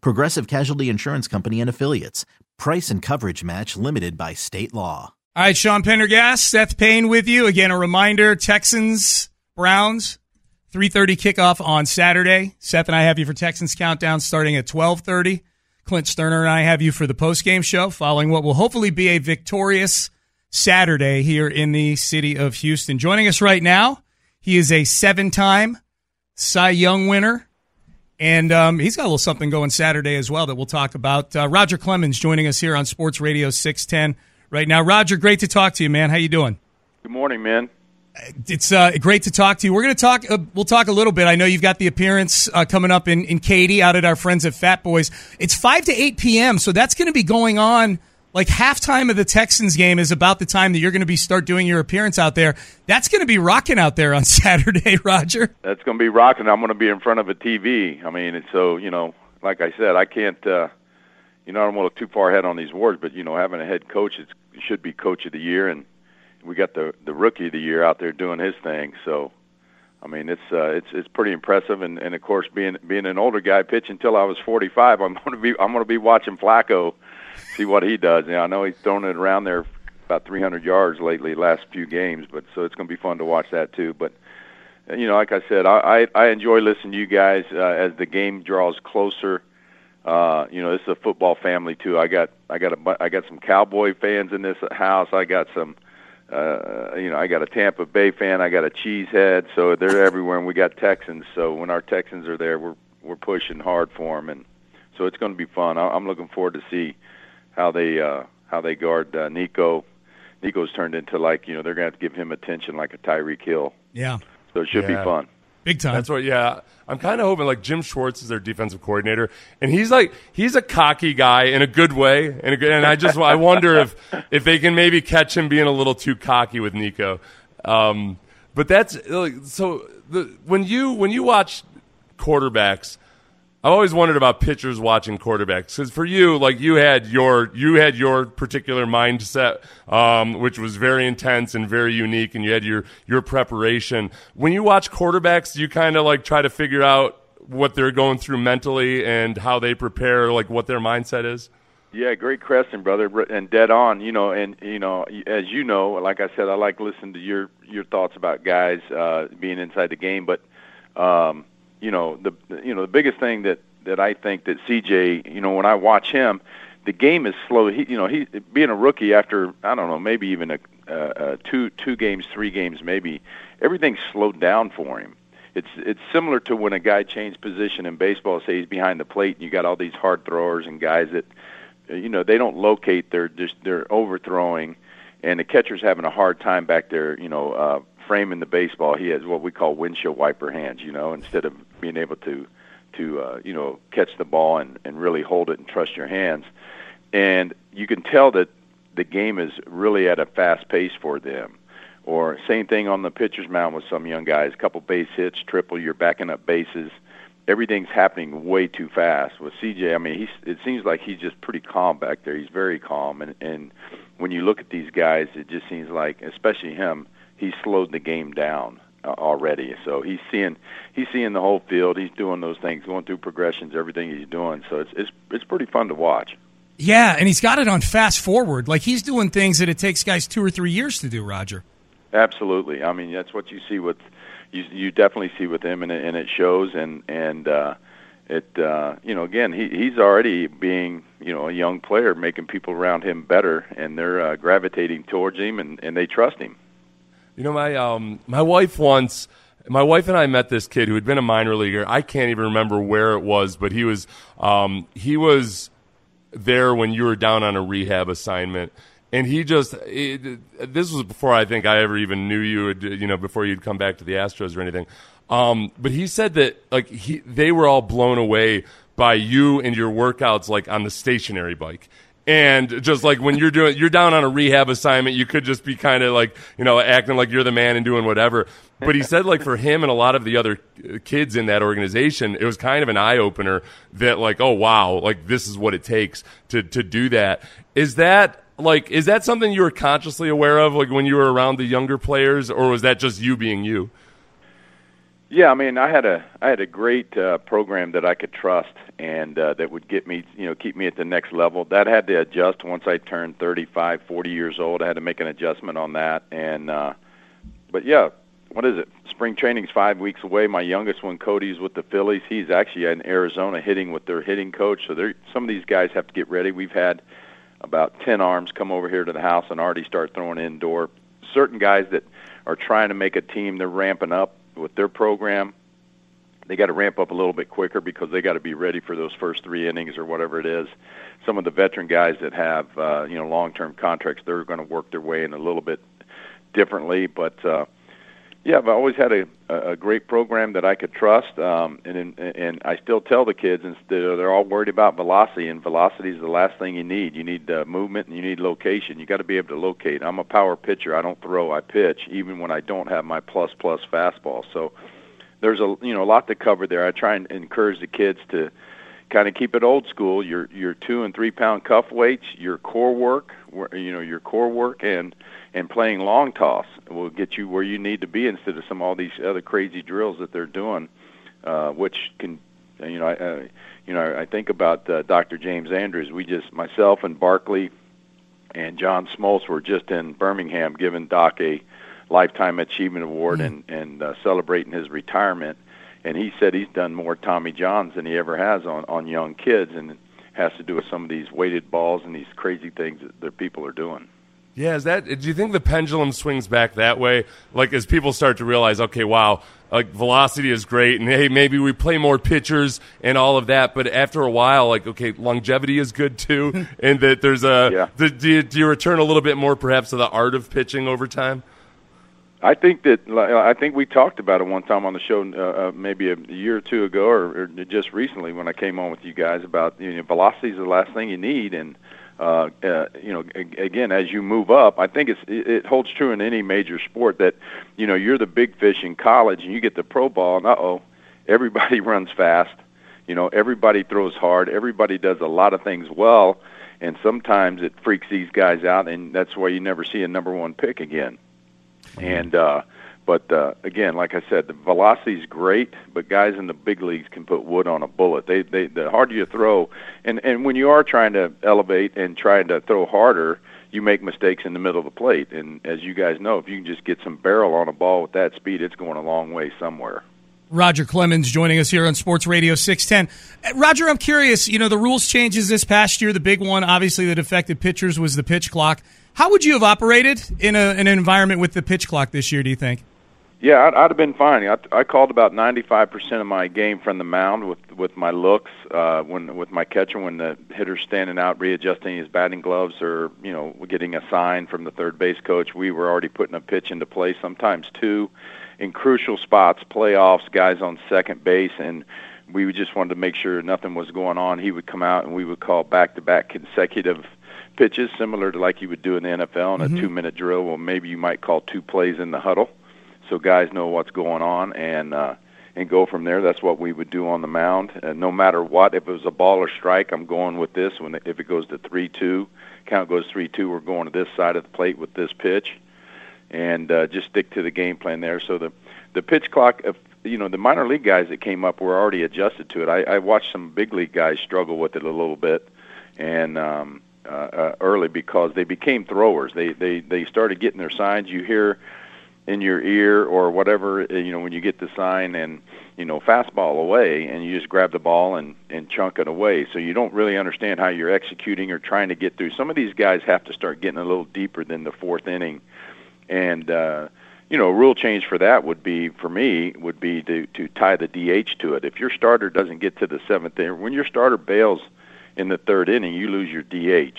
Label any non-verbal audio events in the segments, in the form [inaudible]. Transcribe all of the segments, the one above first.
Progressive Casualty Insurance Company and Affiliates. Price and coverage match limited by state law. All right, Sean Pendergast, Seth Payne with you. Again, a reminder Texans, Browns, 3.30 kickoff on Saturday. Seth and I have you for Texans Countdown starting at 12.30. Clint Stoerner and I have you for the post-game show following what will hopefully be a victorious Saturday here in the city of Houston. Joining us right now, he is a seven-time Cy Young winner, and um, he's got a little something going Saturday as well that we'll talk about. Uh, Roger Clemens joining us here on Sports Radio 610 right now. Roger, great to talk to you, man. How you doing? Good morning, man it's uh, great to talk to you. We're going to talk. Uh, we'll talk a little bit. I know you've got the appearance uh, coming up in, in Katy out at our friends at Fat Boys. It's five to eight p.m. So that's going to be going on. Like halftime of the Texans game is about the time that you're going to be start doing your appearance out there. That's going to be rocking out there on [laughs] Saturday, Roger. That's going to be rocking. I'm going to be in front of a TV. I mean, it's so you know, like I said, I can't. uh You know, I don't want to look too far ahead on these words, but you know, having a head coach, it should be coach of the year and we got the the rookie of the year out there doing his thing. So, I mean, it's uh, it's it's pretty impressive. And and of course, being being an older guy pitching until I was 45, I'm going to be I'm going to be watching Flacco, see what he does. You I know he's thrown it around there about 300 yards lately, last few games. But so it's going to be fun to watch that too. But you know, like I said, I I, I enjoy listening to you guys uh, as the game draws closer. Uh, you know, this is a football family too. I got I got a I got some Cowboy fans in this house. I got some uh, you know, I got a Tampa Bay fan, I got a cheesehead, so they're everywhere, and we got Texans. So when our Texans are there, we're we're pushing hard for them, and so it's going to be fun. I'm looking forward to see how they uh, how they guard uh, Nico. Nico's turned into like you know they're going to have to give him attention like a Tyreek Hill. Yeah. So it should yeah. be fun. Big time. That's what. Yeah, I'm kind of hoping like Jim Schwartz is their defensive coordinator, and he's like he's a cocky guy in a good way, and a good, and I just I wonder if if they can maybe catch him being a little too cocky with Nico. Um, but that's so the when you when you watch quarterbacks I've always wondered about pitchers watching quarterbacks because for you, like you had your you had your particular mindset, um, which was very intense and very unique, and you had your your preparation. When you watch quarterbacks, you kind of like try to figure out what they're going through mentally and how they prepare, like what their mindset is. Yeah, great question, brother, and dead on. You know, and you know, as you know, like I said, I like listening to your your thoughts about guys uh, being inside the game, but. Um, you know the you know the biggest thing that that I think that CJ, you know, when I watch him, the game is slow. He, you know, he being a rookie after I don't know, maybe even a, uh, two two games, three games, maybe everything's slowed down for him. It's it's similar to when a guy changed position in baseball. Say he's behind the plate, and you got all these hard throwers and guys that, you know, they don't locate. They're just they're overthrowing, and the catcher's having a hard time back there. You know, uh, framing the baseball, he has what we call windshield wiper hands. You know, instead of being able to to uh, you know catch the ball and and really hold it and trust your hands. And you can tell that the game is really at a fast pace for them. Or same thing on the pitcher's mound with some young guys. A couple base hits, triple, you're backing up bases. Everything's happening way too fast. With CJ, I mean, he's it seems like he's just pretty calm back there. He's very calm, and and when you look at these guys, it just seems like, especially him, he slowed the game down uh, already. So he's seeing he's seeing the whole field. He's doing those things, going through progressions, everything he's doing. So it's it's it's pretty fun to watch. Yeah, and he's got it on fast forward. Like he's doing things that it takes guys two or three years to do. Roger. Absolutely. I mean, that's what you see with you. You definitely see with him, and it, and it shows. And and uh, it uh, you know again he he's already being you know a young player, making people around him better, and they're uh, gravitating towards him and and they trust him. You know, my um, my wife once, my wife and I met this kid who had been a minor leaguer. I can't even remember where it was, but he was um, he was there when you were down on a rehab assignment, and he just it, this was before I think I ever even knew you. You know, before you'd come back to the Astros or anything. Um, but he said that like he, they were all blown away by you and your workouts like on the stationary bike and just like when you're doing you're down on a rehab assignment you could just be kind of like you know acting like you're the man and doing whatever. But he said like for him and a lot of the other uh, kids in that organization it was kind of an eye opener that like oh wow like this is what it takes to to do that. Is that like is that something you were consciously aware of like when you were around the younger players or was that just you being you yeah, I mean, I had a I had a great uh, program that I could trust and uh, that would get me, you know, keep me at the next level. That had to adjust once I turned 35, 40 years old. I had to make an adjustment on that. And uh, but yeah, what is it? Spring training's five weeks away. My youngest one, Cody's with the Phillies. He's actually in Arizona hitting with their hitting coach. So they're, some of these guys have to get ready. We've had about ten arms come over here to the house and already start throwing indoor. Certain guys that are trying to make a team, they're ramping up with their program, they got to ramp up a little bit quicker because they got to be ready for those first three innings or whatever it is. Some of the veteran guys that have uh, you know long-term contracts, they're going to work their way in a little bit differently. But uh, yeah, I've always had a, a great program that I could trust, um, and and I still tell the kids, and they're all worried about velocity, and velocity is the last thing you need. You need uh, movement and you need location. You got to be able to locate. I'm a power pitcher. I don't throw. I pitch, even when I don't have my plus plus fastball. So there's a you know a lot to cover there. I try and encourage the kids to kind of keep it old school. Your your two and three pound cuff weights, your core work, you know your core work, and and playing long toss will get you where you need to be instead of some all these other crazy drills that they're doing, uh, which can, you know, I, uh, you know, I think about uh, Dr. James Andrews. We just myself and Barkley and John Smoltz were just in Birmingham giving Doc a lifetime achievement award mm-hmm. and and uh, celebrating his retirement. And he said he's done more Tommy Johns than he ever has on on young kids, and it has to do with some of these weighted balls and these crazy things that, that people are doing. Yeah, is that? Do you think the pendulum swings back that way? Like as people start to realize, okay, wow, like velocity is great, and hey, maybe we play more pitchers and all of that. But after a while, like okay, longevity is good too, [laughs] and that there's a. Yeah. Do, do, you, do you return a little bit more, perhaps, to the art of pitching over time? I think that I think we talked about it one time on the show, uh, uh, maybe a year or two ago, or, or just recently when I came on with you guys about you know velocity is the last thing you need, and uh, uh, you know, again, as you move up, I think it's it holds true in any major sport that, you know, you're the big fish in college and you get the pro ball, and uh oh, everybody [laughs] runs fast, you know, everybody throws hard, everybody does a lot of things well, and sometimes it freaks these guys out, and that's why you never see a number one pick again. Mm-hmm. And uh, but uh, again, like I said, the velocity is great, but guys in the big leagues can put wood on a bullet. They, they, the harder you throw, and and when you are trying to elevate and trying to throw harder, you make mistakes in the middle of the plate. And as you guys know, if you can just get some barrel on a ball with that speed, it's going a long way somewhere. Roger Clemens joining us here on Sports Radio 610. Uh, Roger, I'm curious, you know, the rules changes this past year. The big one, obviously, that affected pitchers was the pitch clock. How would you have operated in, a, an environment with the pitch clock this year, do you think? Yeah, I'd, I'd have been fine. I, I called about 95% of my game from the mound with with my looks, uh, when with my catcher when the hitter's standing out readjusting his batting gloves, or you know getting a sign from the third base coach. We were already putting a pitch into play, sometimes two, in crucial spots, playoffs, guys on second base, and we just wanted to make sure nothing was going on. He would come out and we would call back-to-back consecutive pitches, similar to like you would do in the NFL in a mm-hmm. two-minute drill. Well, maybe you might call two plays in the huddle so guys know what's going on and uh, and go from there. That's what we would do on the mound. Uh, no matter what, if it was a ball or strike, I'm going with this. When if it goes to three two, count goes three two, we're going to this side of the plate with this pitch, and uh, just stick to the game plan there. So the the pitch clock. If, you know the minor league guys that came up were already adjusted to it. I, I watched some big league guys struggle with it a little bit, and um, uh, uh, early because they became throwers. They they they started getting their signs. You hear in your ear or whatever uh, you know when you get the sign and you know fastball away and you just grab the ball and and chunk it away so you don't really understand how you're executing or trying to get through some of these guys have to start getting a little deeper than the fourth inning and uh you know, a rule change for that would be for me would be to to tie the DH to it. If your starter doesn't get to the seventh inning, when your starter bails in the third inning, you lose your DH.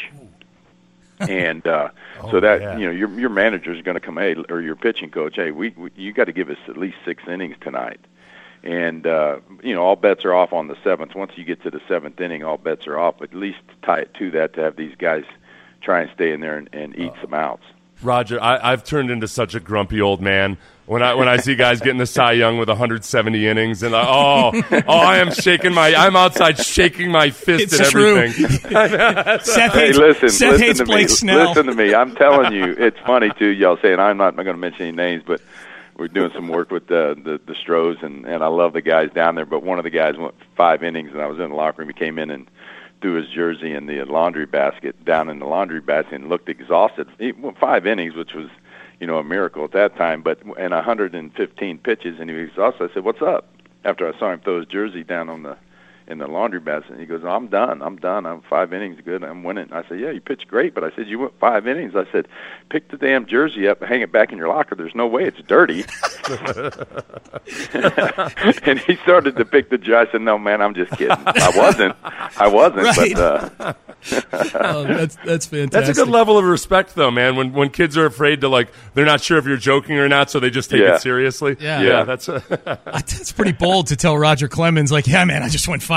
and uh, [laughs] Oh, so that yeah. you know your your manager is going to come, hey, or your pitching coach, hey, we, we you got to give us at least six innings tonight. And uh, you know, all bets are off on the seventh. Once you get to the seventh inning, all bets are off. At least tie it to that to have these guys try and stay in there and, and eat some outs. Roger, I, I've turned into such a grumpy old man when I when I see guys getting the Cy Young with 170 innings, and I, oh, oh, I am shaking my, I'm outside shaking my fist It's at true. everything. [laughs] Seth Hey, hates, listen, Seth listen hates to Blake me. Snell. Listen to me. I'm telling you, [laughs] it's funny too. Y'all saying I'm not, not going to mention any names, but we're doing some work with the the, the Stros, and and I love the guys down there. But one of the guys went five innings, and I was in the locker room. He came in and threw his jersey in the laundry basket down in the laundry basket and looked exhausted. He went five innings, which was you know a miracle at that time, but and 115 pitches, and he was exhausted. I said, "What's up?" After I saw him throw his jersey down on the in the laundry basket. And he goes, I'm done. I'm done. I'm five innings good. I'm winning. I said, Yeah, you pitched great, but I said you went five innings. I said, pick the damn jersey up, and hang it back in your locker. There's no way it's dirty. [laughs] [laughs] and he started to pick the jersey. I said, No, man, I'm just kidding. I wasn't. I wasn't. Right. But uh, [laughs] oh, that's that's fantastic. That's a good level of respect, though, man. When when kids are afraid to like, they're not sure if you're joking or not, so they just take Yeah. it seriously. Yeah. yeah, Yeah. that's a, That's pretty bold to tell Roger Clemens, like, yeah, man, I just went five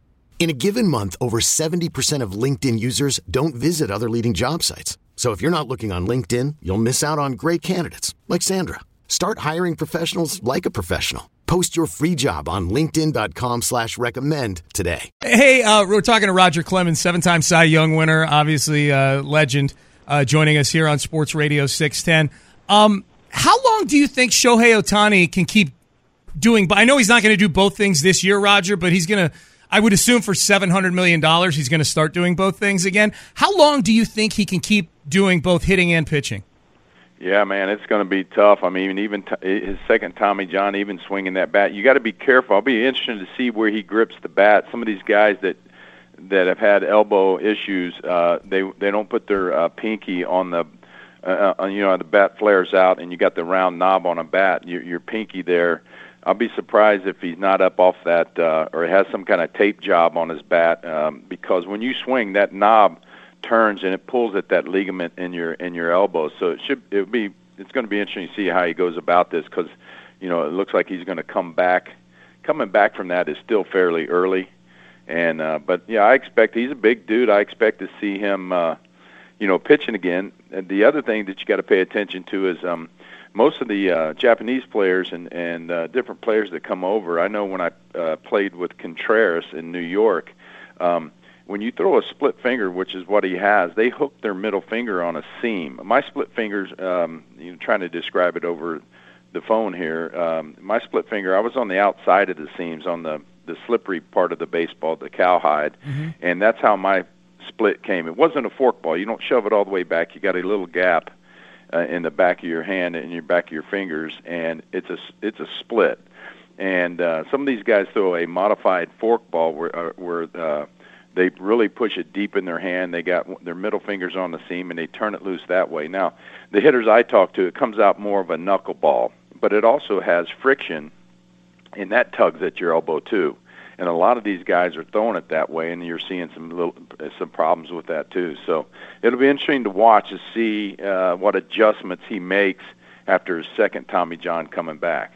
In a given month, over 70% of LinkedIn users don't visit other leading job sites. So if you're not looking on LinkedIn, you'll miss out on great candidates like Sandra. Start hiring professionals like a professional. Post your free job on linkedin.com slash recommend today. Hey, uh, we're talking to Roger Clemens, seven-time Cy Young winner, obviously uh, legend, uh, joining us here on Sports Radio 610. Um, how long do you think Shohei Ohtani can keep doing? But I know he's not going to do both things this year, Roger, but he's going to. I would assume for seven hundred million dollars, he's going to start doing both things again. How long do you think he can keep doing both hitting and pitching? Yeah, man, it's going to be tough. I mean, even t- his second Tommy John, even swinging that bat, you got to be careful. I'll be interested to see where he grips the bat. Some of these guys that that have had elbow issues, uh, they they don't put their uh, pinky on the, uh, uh, you know, the bat flares out, and you got the round knob on a bat. Your, your pinky there. I'll be surprised if he's not up off that uh, or has some kind of tape job on his bat um, because when you swing, that knob turns and it pulls at that ligament in your in your elbow. So it should it be it's going to be interesting to see how he goes about this because you know it looks like he's going to come back. Coming back from that is still fairly early, and uh, but yeah, I expect he's a big dude. I expect to see him, uh, you know, pitching again. And the other thing that you got to pay attention to is um, most of the uh, Japanese players and and uh, different players that come over. I know when I uh, played with Contreras in New York. Um, when you throw a split finger, which is what he has, they hook their middle finger on a seam. My split fingers, um, you know, trying to describe it over the phone here. Um, my split finger, I was on the outside of the seams, on the the slippery part of the baseball, the cowhide, and that's how my split came. It wasn't a forkball. You don't shove it all the way back. You got a little gap uh, in the back of your hand and your back of your fingers, and it's a it's a split. And uh, some of these guys throw a modified forkball where uh, where uh, they really push it deep in their hand. They got their middle fingers on the seam and they turn it loose that way. Now, the hitters I talk to, it comes out more of a knuckleball, but it also has friction, and that tugs at your elbow too. And a lot of these guys are throwing it that way, and you're seeing some little some problems with that too. So it'll be interesting to watch to see uh, what adjustments he makes after his second Tommy John coming back.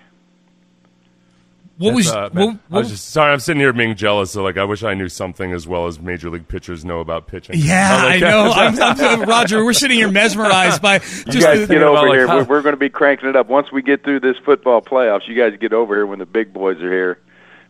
What was, Uh, what, man, I was just sorry. I'm sitting here being jealous. So like, I wish I knew something as well as major league pitchers know about pitching. yeah, I'm I like- know. [laughs] I'm, I'm, Roger, we're sitting here mesmerized by just you guys the, get over here. how- We're, we're going to be cranking it up once we get through this football playoffs. You guys get over here when the big boys are here.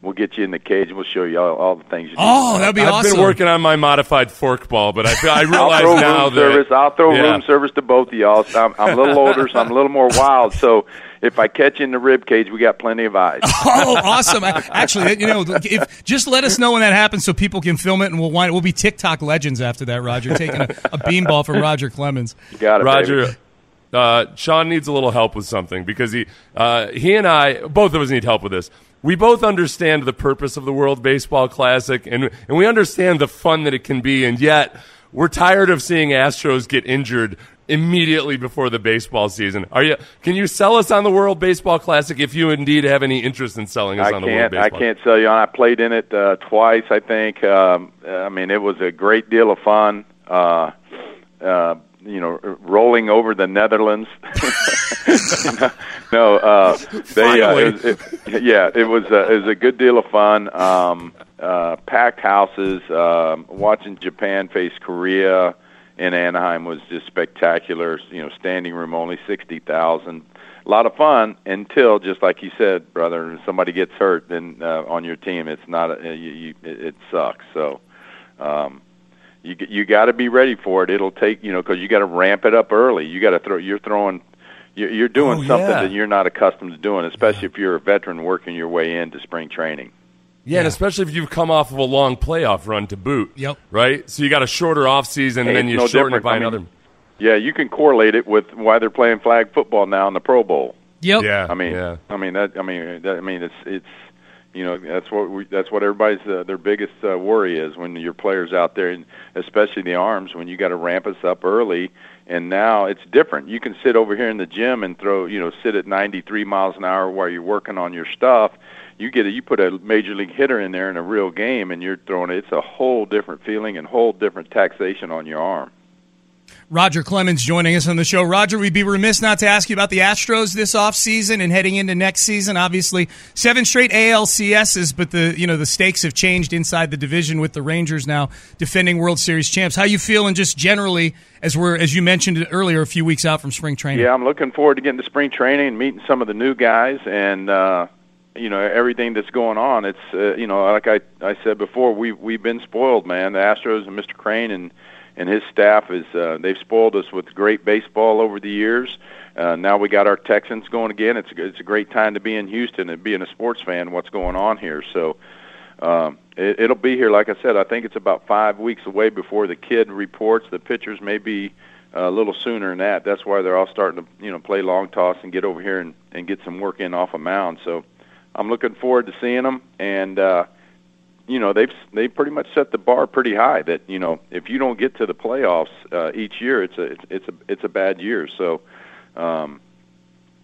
We'll get you in the cage. We'll show you all, all the things. You Oh, need. that'd be I've awesome. been working on my modified forkball, but I feel, I I'll realize throw now room that service. I'll throw yeah. room service to both of y'all. So I'm, I'm a little older, so I'm a little more wild. So if I catch you in the rib cage, we got plenty of eyes. [laughs] Oh, awesome! I- Actually, you know, if just let us know when that happens so people can film it, and we'll wind, we'll be TikTok legends after that. Roger taking a, a beanball from Roger Clemens. You got it, Roger, baby. uh, Sean needs a little help with something because he, uh, he and I, both of us need help with this. We both understand the purpose of the World Baseball Classic, and and we understand the fun that it can be, and yet we're tired of seeing Astros get injured immediately before the baseball season. Are you? Can you sell us on the World Baseball Classic if you indeed have any interest in selling us I on the World can't. I can't sell you on. I played in it uh, twice. I think. Um, I mean, it was a great deal of fun. Uh, uh, you know, rolling over the Netherlands. [laughs] no, uh, they. Uh, it, it, yeah, it was. Uh, it was a good deal of fun. Um, uh, packed houses. Um, watching Japan face Korea in Anaheim was just spectacular. You know, standing room only sixty thousand. A lot of fun until, just like you said, brother, somebody gets hurt then uh, on your team. It's not. A, you, you, it, it sucks. So. Um, you you got to be ready for it. It'll take you know because you got to ramp it up early. You got to throw. You're throwing. You're, you're doing Oh, something yeah. that you're not accustomed to doing, especially if you're a veteran working your way into spring training. Yeah, and especially if you've come off of a long playoff run to boot. Yep. Right? So you got a shorter off season, Hey, and then you no shorten it by I mean, another. Yeah, you can correlate it with why they're playing flag football now in the Pro Bowl. Yep. Yeah. I mean, yeah. I mean that. I mean, that, I mean, it's it's you know that's what we, that's what everybody's uh, their biggest uh, worry is when your players out there, and especially the arms, when you got to ramp us up early. And now it's different. You can sit over here in the gym and throw, you know, sit at 93 miles an hour while you're working on your stuff. You get a, you put a major league hitter in there in a real game, and you're throwing it. It's a whole different feeling and whole different taxation on your arm. Roger Clemens joining us on the show. Roger, we'd be remiss not to ask you about the Astros this offseason and heading into next season. Obviously, seven straight ALCSs, but the you know the stakes have changed inside the division with the Rangers now defending World Series champs. How you feeling and just generally as we're as you mentioned earlier, a few weeks out from spring training? Yeah, I'm looking forward to getting to spring training and meeting some of the new guys and uh you know everything that's going on. It's uh, you know like I I said before, we we've been spoiled, man. The Astros and Mr. Crane and and his staff is uh, they've spoiled us with great baseball over the years. Uh, now we got our Texans going again. It's a, it's a great time to be in Houston and being a sports fan. What's going on here? So um, it, it'll be here. Like I said, I think it's about five weeks away before the kid reports. The pitchers may be uh, a little sooner than that. That's why they're all starting to you know play long toss and get over here and, and get some work in off a mound. So I'm looking forward to seeing them. And uh, you know they've they pretty much set the bar pretty high. That you know if you don't get to the playoffs uh, each year, it's a it's, a it's a bad year. So um,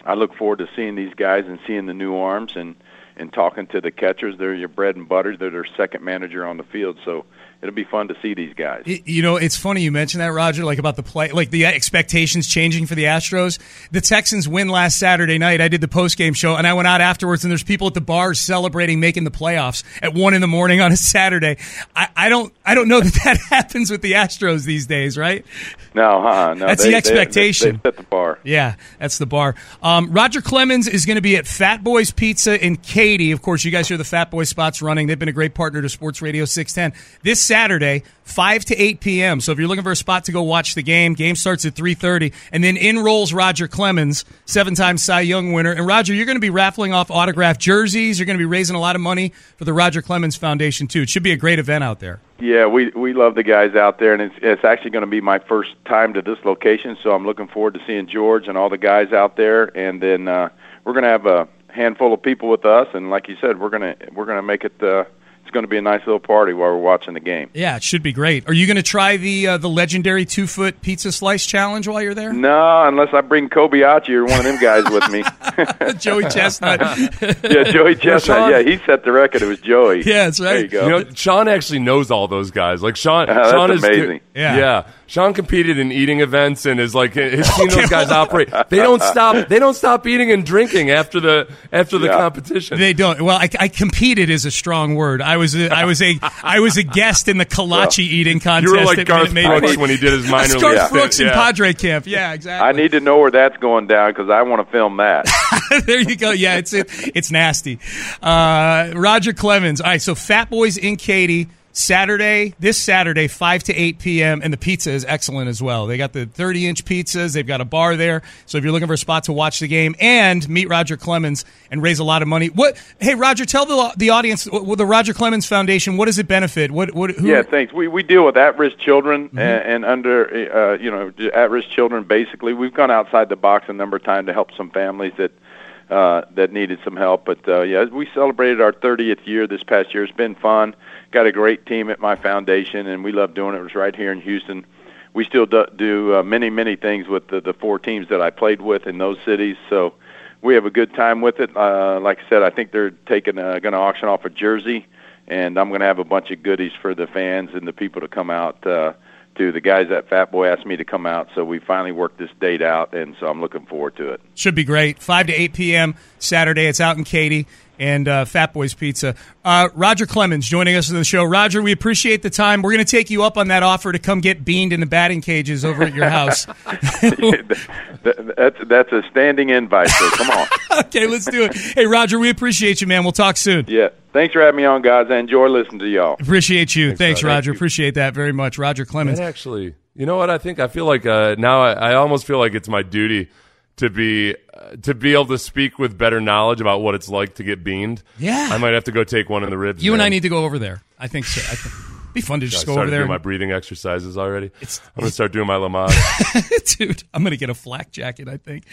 I look forward to seeing these guys and seeing the new arms and and talking to the catchers. They're your bread and butter. They're their second manager on the field. So it'll be fun to see these guys. You know, it's funny you mentioned that, Roger, like about the play, like the expectations changing for the Astros. The Texans win last Saturday night. I did the post game show and I went out afterwards and there's people at the bars celebrating making the playoffs at one in the morning on a Saturday. I, I don't, I don't know that that [laughs] happens with the Astros these days, right? No, huh? No, That's they, the expectation. They, they set the bar. Yeah, that's the bar. Um, Roger Clemens is going to be at Fat Boys Pizza in Katy. Katy. Of course, you guys hear the Fat Boy spots running. They've been a great partner to Sports Radio 610. This Saturday, 5 to 8 p.m. So if you're looking for a spot to go watch the game, game starts at 3.30. And then in rolls Roger Clemens, seven-time Cy Young winner. And Roger, you're going to be raffling off autographed jerseys. You're going to be raising a lot of money for the Roger Clemens Foundation, too. It should be a great event out there. Yeah, we we love the guys out there, and it's it's actually going to be my first time to this location, so I'm looking forward to seeing George and all the guys out there, and then uh, we're going to have a handful of people with us, and like you said, we're gonna we're gonna make it. Uh, it's going to be a nice little party while we're watching the game. Yeah, it should be great. Are you going to try the uh, the legendary two foot pizza slice challenge while you're there? No, unless I bring Kobayashi or one of them guys with me. [laughs] Joey Chestnut. [laughs] yeah, Joey Chestnut. Yeah, he set the record. It was Joey. Yeah, that's right. There you go. You know, Sean actually knows all those guys. Like Sean, that's Sean is amazing. Yeah. yeah. Sean competed in eating events and is like has [laughs] seen those guys operate. They don't stop. They don't stop eating and drinking after the after the Yeah. competition. They don't. Well, I, I competed is a strong word. I was a, I was a I was a guest in the kolache eating contest. you were like at Garth Minute Brooks Park. when he did his minor Garth league Brooks stint. in Yeah. Padre Camp. Yeah, exactly. I need to know where that's going down because I want to film that. [laughs] there you go. Yeah, it's it, it's nasty. Uh, Roger Clemens. All right, so Fat Boys in Katy. Saturday, this Saturday, 5 to 8 p.m., and the pizza is excellent as well. They got the 30 inch pizzas, they've got a bar there. So if you're looking for a spot to watch the game and meet Roger Clemens and raise a lot of money, what, hey, Roger, tell the, the audience, the Roger Clemens Foundation, what does it benefit? What, what, who, Yeah, thanks. We we deal with at-risk children and, and under uh, you know at-risk children. Basically, we've gone outside the box a number of times to help some families that uh, that needed some help. But uh, yeah, we celebrated our 30th year this past year. It's been fun. Got a great team at my foundation, and we love doing it. It was right here in Houston. We still do, do uh, many many things with the, the four teams that I played with in those cities. So we have a good time with it. Uh, like I said, I think they're taking uh, going to auction off a jersey and I'm going to have a bunch of goodies for the fans and the people to come out. Uh, to the guys at Fat Boy asked me to come out, so we finally worked this date out, and so I'm looking forward to it. Should be great. 5 to 8 p.m. Saturday. It's out in Katy and uh, Fat Boys Pizza. Uh, Roger Clemens joining us on the show. Roger, we appreciate the time. We're going to take you up on that offer to come get beaned in the batting cages over at your house. [laughs] [laughs] That- that's that's a standing invite, so come on. [laughs] okay, let's do it. Hey, Roger, we appreciate you, man. We'll talk soon. Yeah, thanks for having me on, guys. I enjoy listening to y'all. Appreciate you. Thanks, Roger. Roger. Appreciate that very much. Roger Clemens. And actually, you know what? I think I feel like uh, now I, I almost feel like it's my duty to be uh, to be able to speak with better knowledge about what it's like to get beamed. Yeah. I might have to go take one in the ribs. You and. I need to go over there. I think so. I think be fun to just I go started over there. doing my breathing exercises already. It's- I'm gonna start doing my [laughs] Lamaze. dude i'm gonna get a flak jacket i think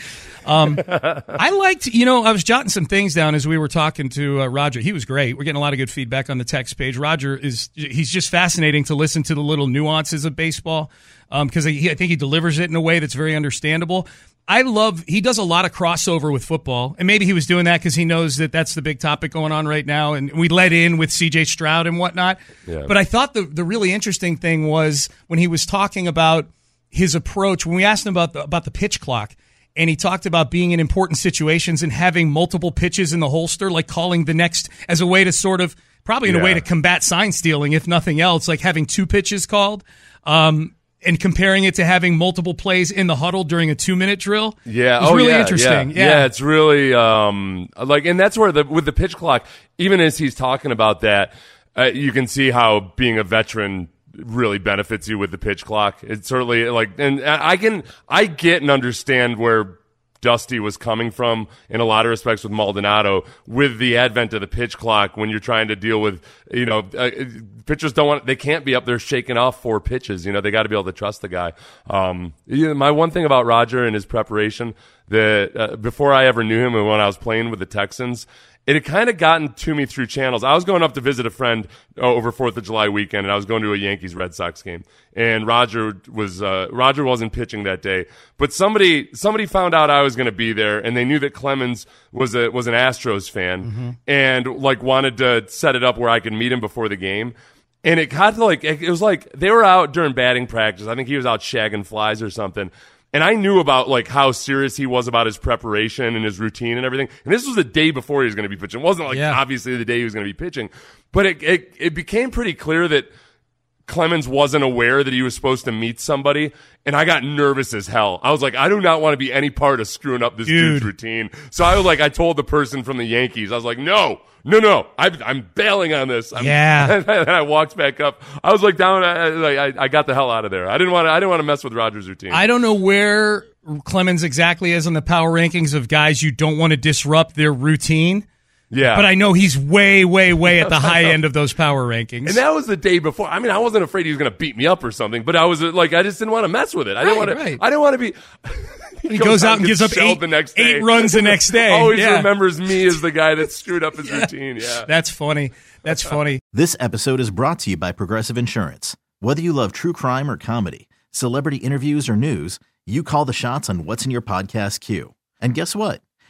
um, [laughs] i liked you know i was jotting some things down as we were talking to uh, roger he was great we're getting a lot of good feedback on the text page roger is he's just fascinating to listen to the little nuances of baseball because he, i think he delivers it in a way that's very understandable I love he does a lot of crossover with football, and maybe he was doing that because he knows that that's the big topic going on right now, and we let in with C.J. Stroud and whatnot. Yeah. But I thought the the really interesting thing was when he was talking about his approach when we asked him about the, about the pitch clock and he talked about being in important situations and having multiple pitches in the holster like calling the next as a way to sort of probably in a way to combat sign stealing if nothing else like having two pitches called um, and comparing it to having multiple plays in the huddle during a two minute drill Yeah. it was oh, really yeah, interesting Yeah. yeah, it's really um like, and that's where the with the pitch clock, even as he's talking about that, uh, you can see how being a veteran really benefits you with the pitch clock. It's certainly like, and I can, I get and understand where Dusty was coming from in a lot of respects with Maldonado with the advent of the pitch clock when you're trying to deal with, you know, uh, pitchers don't want, they can't be up there shaking off four pitches. You know, they got to be able to trust the guy. Um, you know, my one thing about Roger and his preparation that uh, before I ever knew him and when I was playing with the Texans, it had kind of gotten to me through channels. I was going up to visit a friend uh, over Fourth of July weekend, and I was going to a Yankees Red Sox game. And Roger was uh, Roger wasn't pitching that day, but somebody somebody found out I was going to be there, and they knew that Clemens was a was an Astros fan, and like wanted to set it up where I could meet him before the game. And it got to like it was like they were out during batting practice. I think he was out shagging flies or something. And I knew about like how serious he was about his preparation and his routine and everything. And this was the day before he was going to be pitching. It wasn't like Yeah. obviously the day he was going to be pitching, but it, it it became pretty clear that Clemens wasn't aware that he was supposed to meet somebody, and I got nervous as hell. I was like, I do not want to be any part of screwing up this Dude. dude's routine. So I was like, I told the person from the Yankees, I was like, no, no, no, I, I'm bailing on this. I'm, Yeah. [laughs] and I walked back up. I was like down. I, like, I, I got the hell out of there. I didn't want. To, I didn't want to mess with Rogers' routine. I don't know where Clemens exactly is on the power rankings of guys you don't want to disrupt their routine, yeah, but I know he's way, way, way at the high [laughs] end of those power rankings. And that was the day before. I mean, I wasn't afraid he was going to beat me up or something, but I was like, I just didn't want to mess with it. I didn't Right, want to. right. I didn't want to be. [laughs] he goes out and gives up eight, the next day. eight runs the next day. [laughs] Always Yeah. remembers me as the guy that screwed up his routine. Yeah. That's funny. That's funny. This episode is brought to you by Progressive Insurance. Whether you love true crime or comedy, celebrity interviews or news, you call the shots on what's in your podcast queue. And guess what?